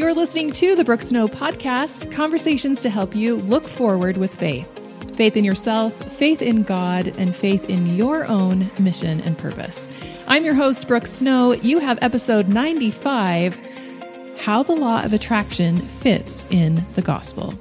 You're listening to the Brooke Snow podcast, conversations to help you look forward with faith. Faith in yourself, faith in God, and faith in your own mission and purpose. I'm your host, Brooke Snow. You have episode 95 How the Law of Attraction Fits in the Gospel.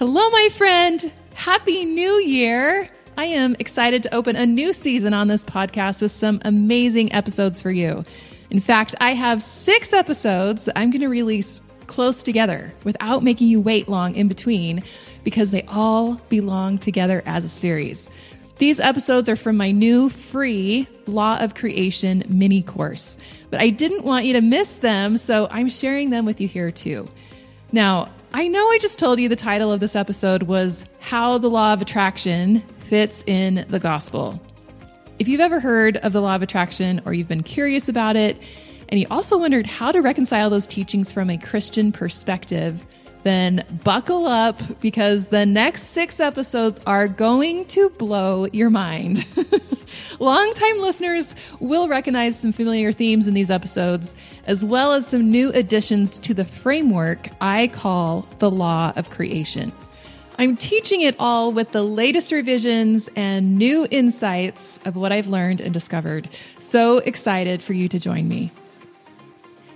Hello, my friend. Happy New Year. I am excited to open a new season on this podcast with some amazing episodes for you. In fact, I have six episodes that I'm going to release close together without making you wait long in between because they all belong together as a series. These episodes are from my new free Law of Creation mini course, but I didn't want you to miss them, so I'm sharing them with you here too. Now, I know I just told you the title of this episode was How the Law of Attraction Fits in the Gospel. If you've ever heard of the law of attraction or you've been curious about it, and you also wondered how to reconcile those teachings from a Christian perspective, then buckle up because the next six episodes are going to blow your mind. Longtime listeners will recognize some familiar themes in these episodes, as well as some new additions to the framework I call the law of creation. I'm teaching it all with the latest revisions and new insights of what I've learned and discovered. So excited for you to join me.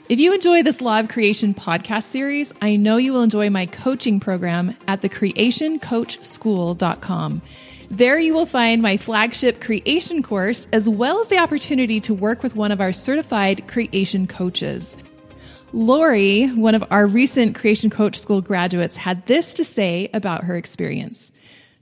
If you enjoy this Law of Creation podcast series, I know you will enjoy my coaching program at thecreationcoachschool.com. There you will find my flagship creation course, as well as the opportunity to work with one of our certified creation coaches. Lori, one of our recent Creation Coach School graduates, had this to say about her experience.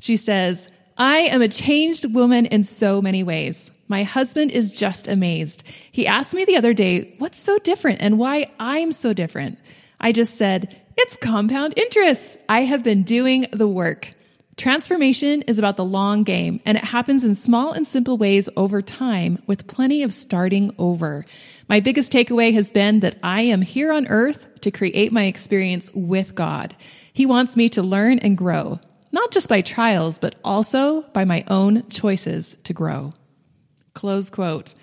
She says, I am a changed woman in so many ways. My husband is just amazed. He asked me the other day, what's so different and why I'm so different? I just said, it's compound interest. I have been doing the work. Transformation is about the long game, and it happens in small and simple ways over time with plenty of starting over. My biggest takeaway has been that I am here on earth to create my experience with God. He wants me to learn and grow, not just by trials, but also by my own choices to grow. Close quote.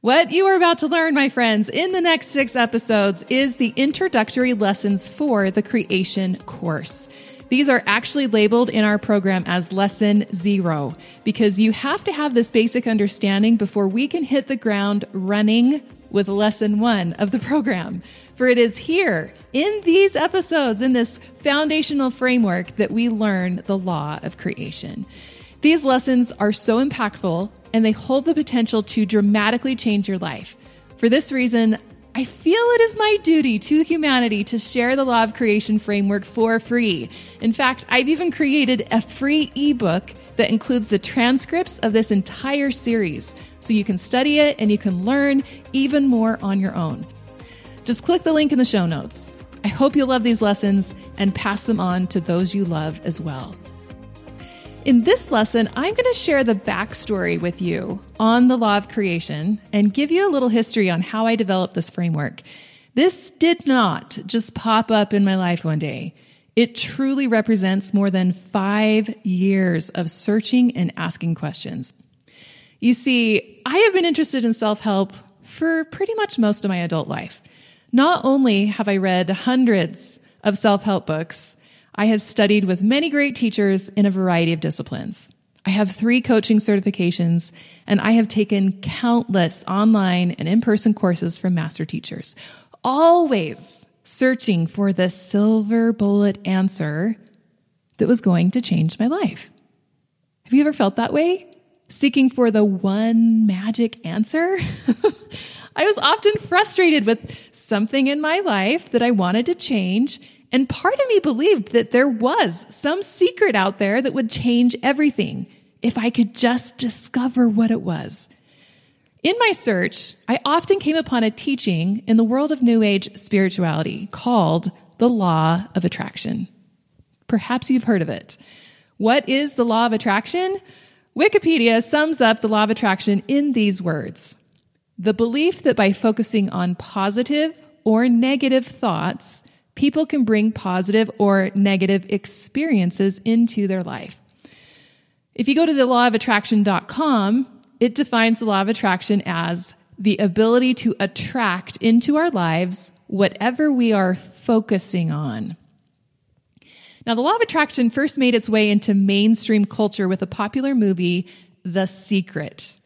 What you are about to learn, my friends, in the next six episodes is the introductory lessons for the creation course. These are actually labeled in our program as lesson zero because you have to have this basic understanding before we can hit the ground running with lesson one of the program. For it is here in these episodes, in this foundational framework, that we learn the law of creation. These lessons are so impactful and they hold the potential to dramatically change your life. For this reason, I feel it is my duty to humanity to share the law of creation framework for free. In fact, I've even created a free ebook that includes the transcripts of this entire series so you can study it and you can learn even more on your own. Just click the link in the show notes. I hope you love these lessons and pass them on to those you love as well. In this lesson, I'm going to share the backstory with you on the law of creation and give you a little history on how I developed this framework. This did not just pop up in my life one day. It truly represents more than five years of searching and asking questions. You see, I have been interested in self help for pretty much most of my adult life. Not only have I read hundreds of self help books, I have studied with many great teachers in a variety of disciplines. I have three coaching certifications, and I have taken countless online and in person courses from master teachers, always searching for the silver bullet answer that was going to change my life. Have you ever felt that way? Seeking for the one magic answer. I was often frustrated with something in my life that I wanted to change. And part of me believed that there was some secret out there that would change everything if I could just discover what it was. In my search, I often came upon a teaching in the world of New Age spirituality called the Law of Attraction. Perhaps you've heard of it. What is the Law of Attraction? Wikipedia sums up the law of attraction in these words The belief that by focusing on positive or negative thoughts, people can bring positive or negative experiences into their life. If you go to the lawofattraction.com, it defines the law of attraction as the ability to attract into our lives whatever we are focusing on. Now, the law of attraction first made its way into mainstream culture with a popular movie, The Secret.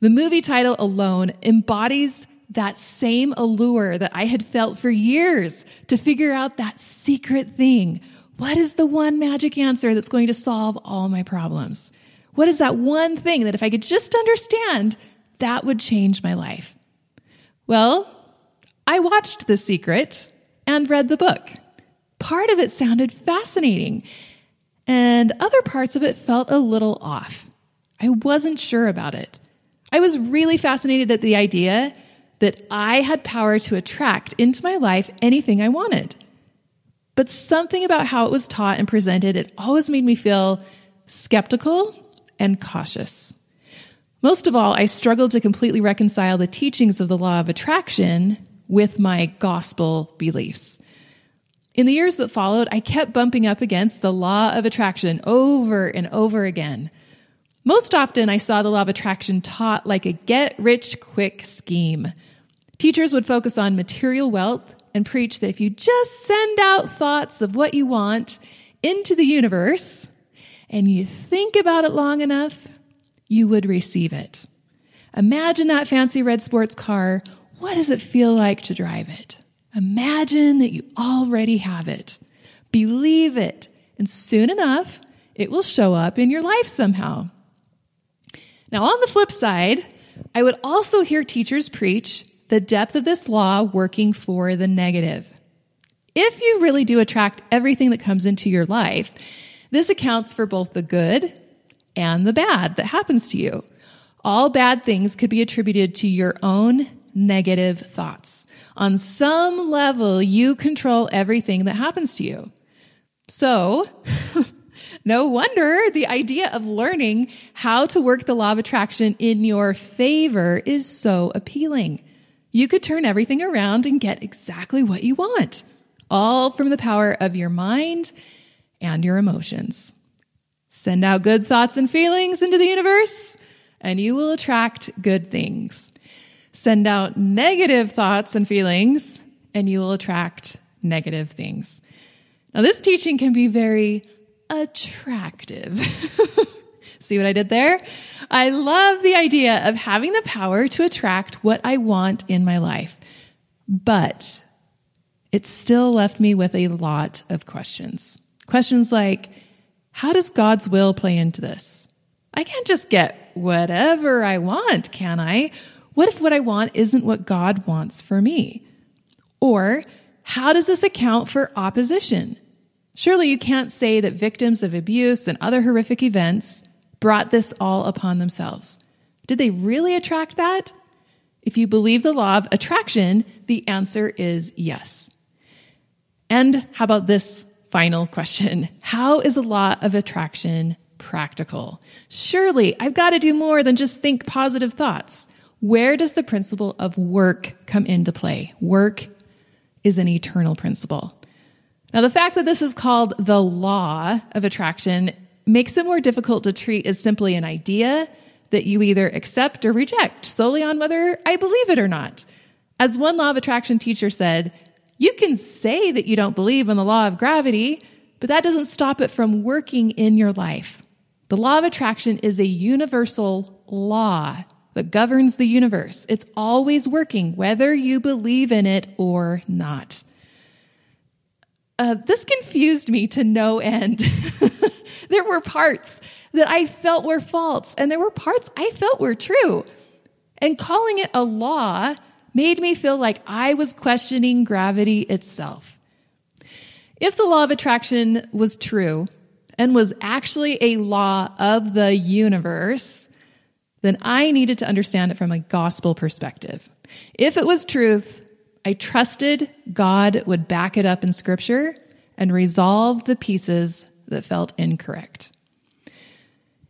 The movie title alone embodies that same allure that I had felt for years to figure out that secret thing. What is the one magic answer that's going to solve all my problems? What is that one thing that if I could just understand, that would change my life? Well, I watched The Secret and read the book part of it sounded fascinating, and other parts of it felt a little off. I wasn't sure about it. I was really fascinated at the idea that I had power to attract into my life anything I wanted. But something about how it was taught and presented, it always made me feel skeptical and cautious. Most of all, I struggled to completely reconcile the teachings of the law of attraction with my gospel beliefs. In the years that followed, I kept bumping up against the law of attraction over and over again. Most often, I saw the law of attraction taught like a get rich quick scheme. Teachers would focus on material wealth and preach that if you just send out thoughts of what you want into the universe and you think about it long enough, you would receive it. Imagine that fancy red sports car. What does it feel like to drive it? Imagine that you already have it. Believe it. And soon enough, it will show up in your life somehow. Now, on the flip side, I would also hear teachers preach the depth of this law working for the negative. If you really do attract everything that comes into your life, this accounts for both the good and the bad that happens to you. All bad things could be attributed to your own negative thoughts. On some level, you control everything that happens to you. So, no wonder the idea of learning how to work the law of attraction in your favor is so appealing. You could turn everything around and get exactly what you want, all from the power of your mind and your emotions. Send out good thoughts and feelings into the universe, and you will attract good things. Send out negative thoughts and feelings, and you will attract negative things. Now, this teaching can be very attractive. See what I did there? I love the idea of having the power to attract what I want in my life. But it still left me with a lot of questions. Questions like, how does God's will play into this? I can't just get whatever I want, can I? What if what I want isn't what God wants for me? Or how does this account for opposition? Surely you can't say that victims of abuse and other horrific events brought this all upon themselves. Did they really attract that? If you believe the law of attraction, the answer is yes. And how about this final question? How is a law of attraction practical? Surely I've got to do more than just think positive thoughts. Where does the principle of work come into play? Work is an eternal principle. Now, the fact that this is called the law of attraction makes it more difficult to treat as simply an idea that you either accept or reject solely on whether I believe it or not. As one law of attraction teacher said, you can say that you don't believe in the law of gravity, but that doesn't stop it from working in your life. The law of attraction is a universal law that governs the universe. It's always working, whether you believe in it or not. Uh, this confused me to no end. there were parts that I felt were false, and there were parts I felt were true. And calling it a law made me feel like I was questioning gravity itself. If the law of attraction was true and was actually a law of the universe, then I needed to understand it from a gospel perspective. If it was truth, I trusted God would back it up in scripture and resolve the pieces that felt incorrect.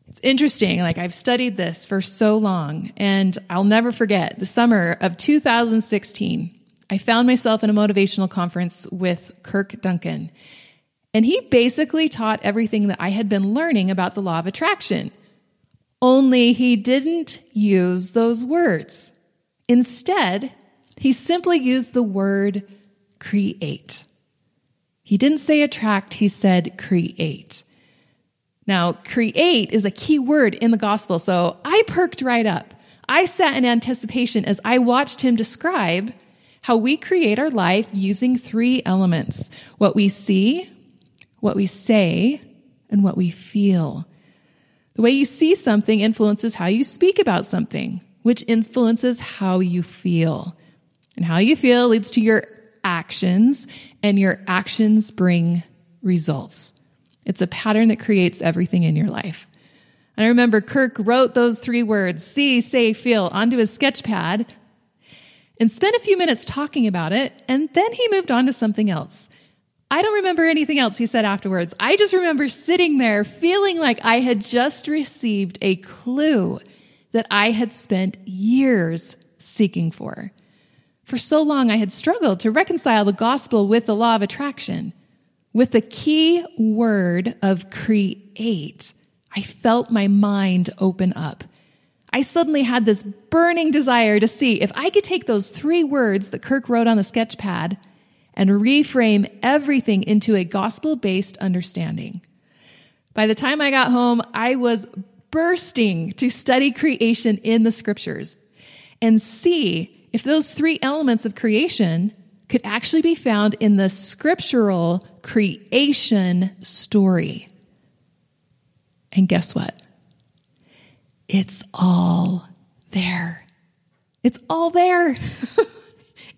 It's interesting, like I've studied this for so long, and I'll never forget the summer of 2016. I found myself in a motivational conference with Kirk Duncan, and he basically taught everything that I had been learning about the law of attraction. Only he didn't use those words. Instead, he simply used the word create. He didn't say attract, he said create. Now, create is a key word in the gospel, so I perked right up. I sat in anticipation as I watched him describe how we create our life using three elements what we see, what we say, and what we feel. The way you see something influences how you speak about something, which influences how you feel. And how you feel leads to your actions, and your actions bring results. It's a pattern that creates everything in your life. And I remember Kirk wrote those three words, see, say, feel, onto his sketch pad and spent a few minutes talking about it, and then he moved on to something else. I don't remember anything else he said afterwards. I just remember sitting there feeling like I had just received a clue that I had spent years seeking for. For so long, I had struggled to reconcile the gospel with the law of attraction. With the key word of create, I felt my mind open up. I suddenly had this burning desire to see if I could take those three words that Kirk wrote on the sketch pad and reframe everything into a gospel based understanding. By the time I got home, I was bursting to study creation in the scriptures and see if those three elements of creation could actually be found in the scriptural creation story. And guess what? It's all there. It's all there.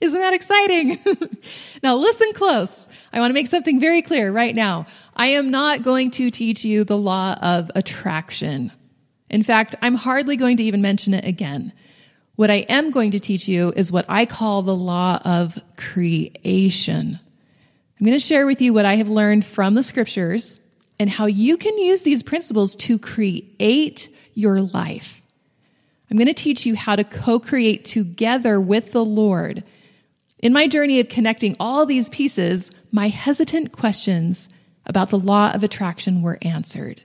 Isn't that exciting? now, listen close. I want to make something very clear right now. I am not going to teach you the law of attraction. In fact, I'm hardly going to even mention it again. What I am going to teach you is what I call the law of creation. I'm going to share with you what I have learned from the scriptures and how you can use these principles to create your life. I'm going to teach you how to co create together with the Lord. In my journey of connecting all these pieces, my hesitant questions about the law of attraction were answered.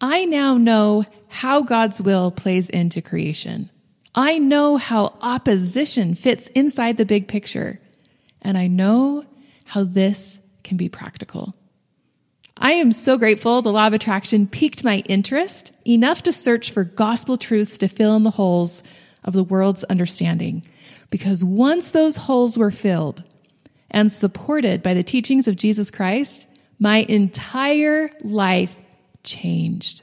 I now know how God's will plays into creation. I know how opposition fits inside the big picture, and I know how this can be practical. I am so grateful the law of attraction piqued my interest enough to search for gospel truths to fill in the holes of the world's understanding. Because once those holes were filled and supported by the teachings of Jesus Christ, my entire life changed.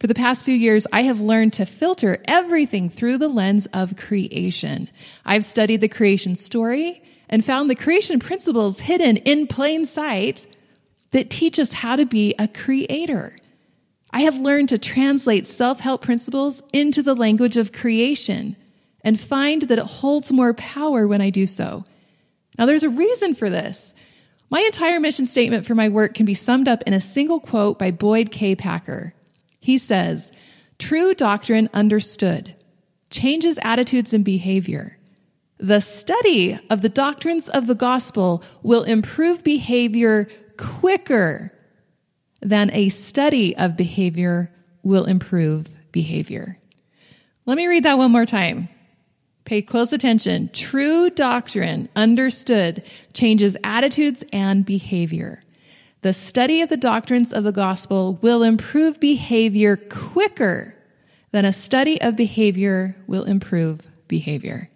For the past few years, I have learned to filter everything through the lens of creation. I've studied the creation story and found the creation principles hidden in plain sight that teach us how to be a creator. I have learned to translate self help principles into the language of creation and find that it holds more power when I do so. Now, there's a reason for this. My entire mission statement for my work can be summed up in a single quote by Boyd K. Packer. He says, True doctrine understood changes attitudes and behavior. The study of the doctrines of the gospel will improve behavior quicker than a study of behavior will improve behavior. Let me read that one more time. Pay close attention. True doctrine understood changes attitudes and behavior. The study of the doctrines of the gospel will improve behavior quicker than a study of behavior will improve behavior.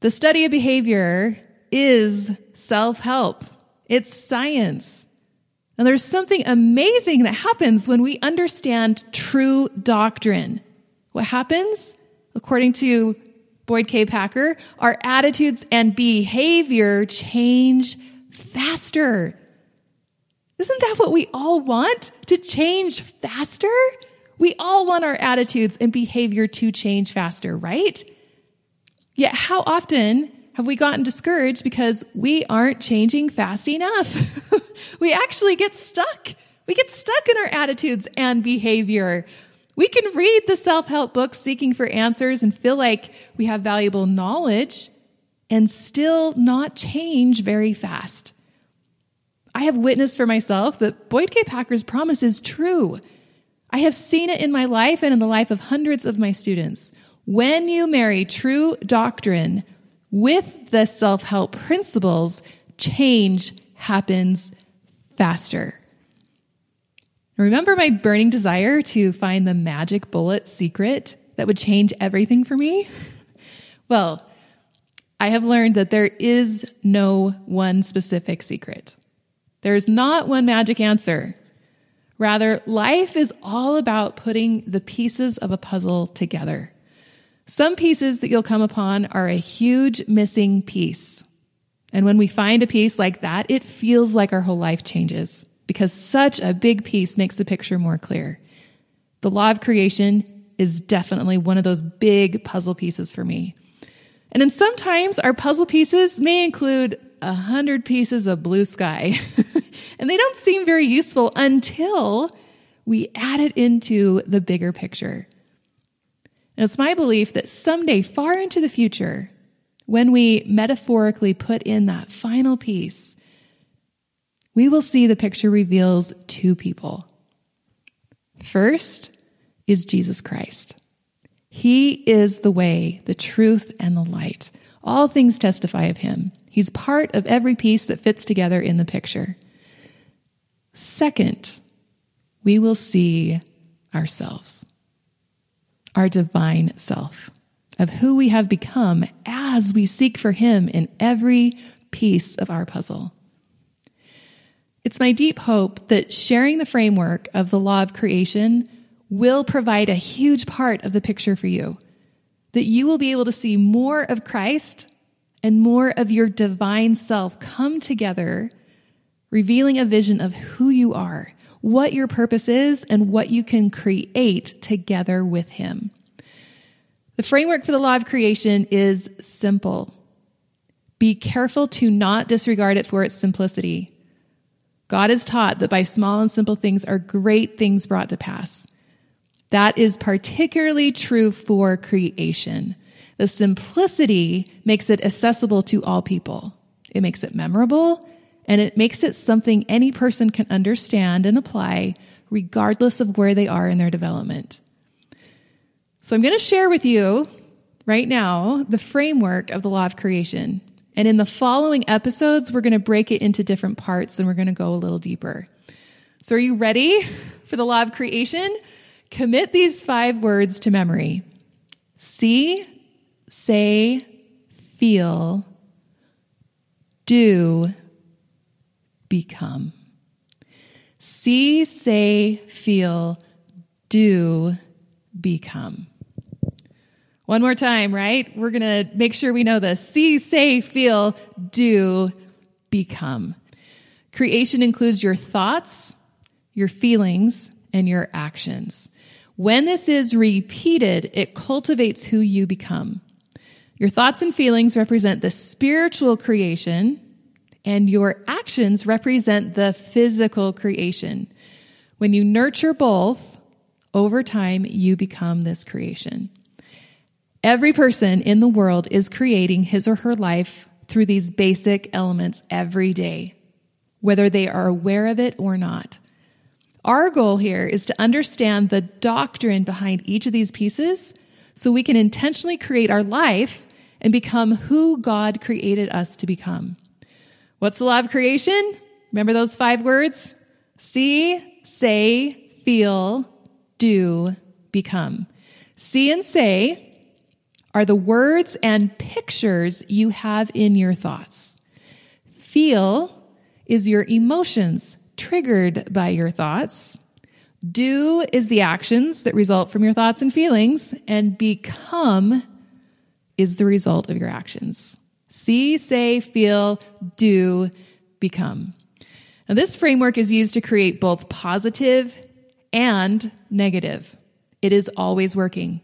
The study of behavior is self help, it's science. And there's something amazing that happens when we understand true doctrine. What happens? According to Boyd K. Packer, our attitudes and behavior change faster isn't that what we all want? To change faster? We all want our attitudes and behavior to change faster, right? Yet, how often have we gotten discouraged because we aren't changing fast enough? we actually get stuck. We get stuck in our attitudes and behavior. We can read the self help books seeking for answers and feel like we have valuable knowledge and still not change very fast. I have witnessed for myself that Boyd K. Packer's promise is true. I have seen it in my life and in the life of hundreds of my students. When you marry true doctrine With the self help principles, change happens faster. Remember my burning desire to find the magic bullet secret that would change everything for me? Well, I have learned that there is no one specific secret. There's not one magic answer. Rather, life is all about putting the pieces of a puzzle together. Some pieces that you'll come upon are a huge missing piece. And when we find a piece like that, it feels like our whole life changes because such a big piece makes the picture more clear. The law of creation is definitely one of those big puzzle pieces for me. And then sometimes our puzzle pieces may include a hundred pieces of blue sky, and they don't seem very useful until we add it into the bigger picture. And it's my belief that someday, far into the future, when we metaphorically put in that final piece, we will see the picture reveals two people. First is Jesus Christ. He is the way, the truth, and the light. All things testify of him. He's part of every piece that fits together in the picture. Second, we will see ourselves, our divine self, of who we have become as we seek for Him in every piece of our puzzle. It's my deep hope that sharing the framework of the law of creation will provide a huge part of the picture for you. That you will be able to see more of Christ and more of your divine self come together, revealing a vision of who you are, what your purpose is, and what you can create together with Him. The framework for the law of creation is simple. Be careful to not disregard it for its simplicity. God is taught that by small and simple things are great things brought to pass. That is particularly true for creation. The simplicity makes it accessible to all people. It makes it memorable and it makes it something any person can understand and apply regardless of where they are in their development. So I'm going to share with you right now the framework of the law of creation. And in the following episodes, we're going to break it into different parts and we're going to go a little deeper. So are you ready for the law of creation? Commit these five words to memory see, say, feel, do, become. See, say, feel, do, become. One more time, right? We're going to make sure we know this. See, say, feel, do, become. Creation includes your thoughts, your feelings, and your actions. When this is repeated, it cultivates who you become. Your thoughts and feelings represent the spiritual creation, and your actions represent the physical creation. When you nurture both, over time, you become this creation. Every person in the world is creating his or her life through these basic elements every day, whether they are aware of it or not. Our goal here is to understand the doctrine behind each of these pieces so we can intentionally create our life and become who God created us to become. What's the law of creation? Remember those five words? See, say, feel, do, become. See and say are the words and pictures you have in your thoughts. Feel is your emotions, triggered by your thoughts. Do is the actions that result from your thoughts and feelings, and become is the result of your actions. See, say, feel, do, become. Now, this framework is used to create both positive and negative. It is always working.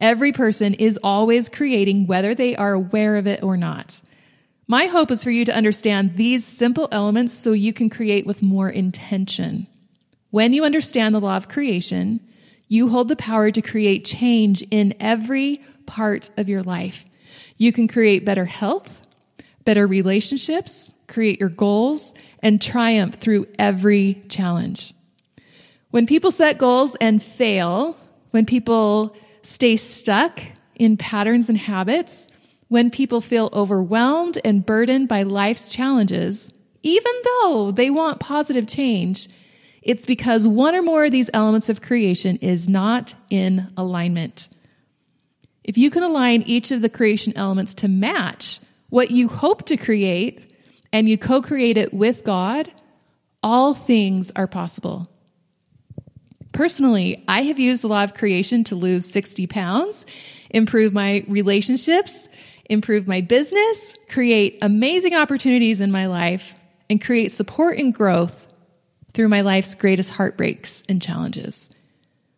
Every person is always creating, whether they are aware of it or not. My hope is for you to understand these simple elements so you can create with more intention. When you understand the law of creation, you hold the power to create change in every part of your life. You can create better health, better relationships, create your goals, and triumph through every challenge. When people set goals and fail, when people stay stuck in patterns and habits, When people feel overwhelmed and burdened by life's challenges, even though they want positive change, it's because one or more of these elements of creation is not in alignment. If you can align each of the creation elements to match what you hope to create and you co create it with God, all things are possible. Personally, I have used the law of creation to lose 60 pounds, improve my relationships, improve my business, create amazing opportunities in my life, and create support and growth through my life's greatest heartbreaks and challenges.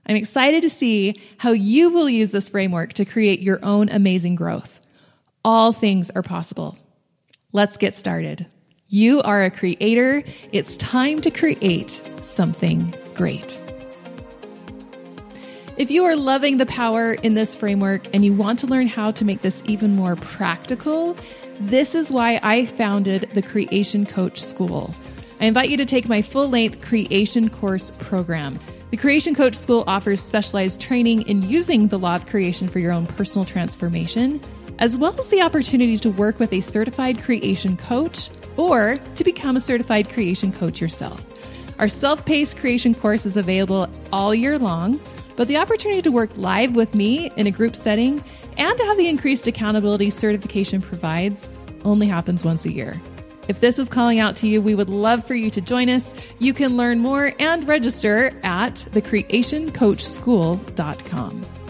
I'm excited to see how you will use this framework to create your own amazing growth. All things are possible. Let's get started. You are a creator. It's time to create something great. If you are loving the power in this framework and you want to learn how to make this even more practical, this is why I founded the Creation Coach School. I invite you to take my full length creation course program. The Creation Coach School offers specialized training in using the law of creation for your own personal transformation, as well as the opportunity to work with a certified creation coach or to become a certified creation coach yourself. Our self paced creation course is available all year long, but the opportunity to work live with me in a group setting and to have the increased accountability certification provides only happens once a year. If this is calling out to you, we would love for you to join us. You can learn more and register at thecreationcoachschool.com.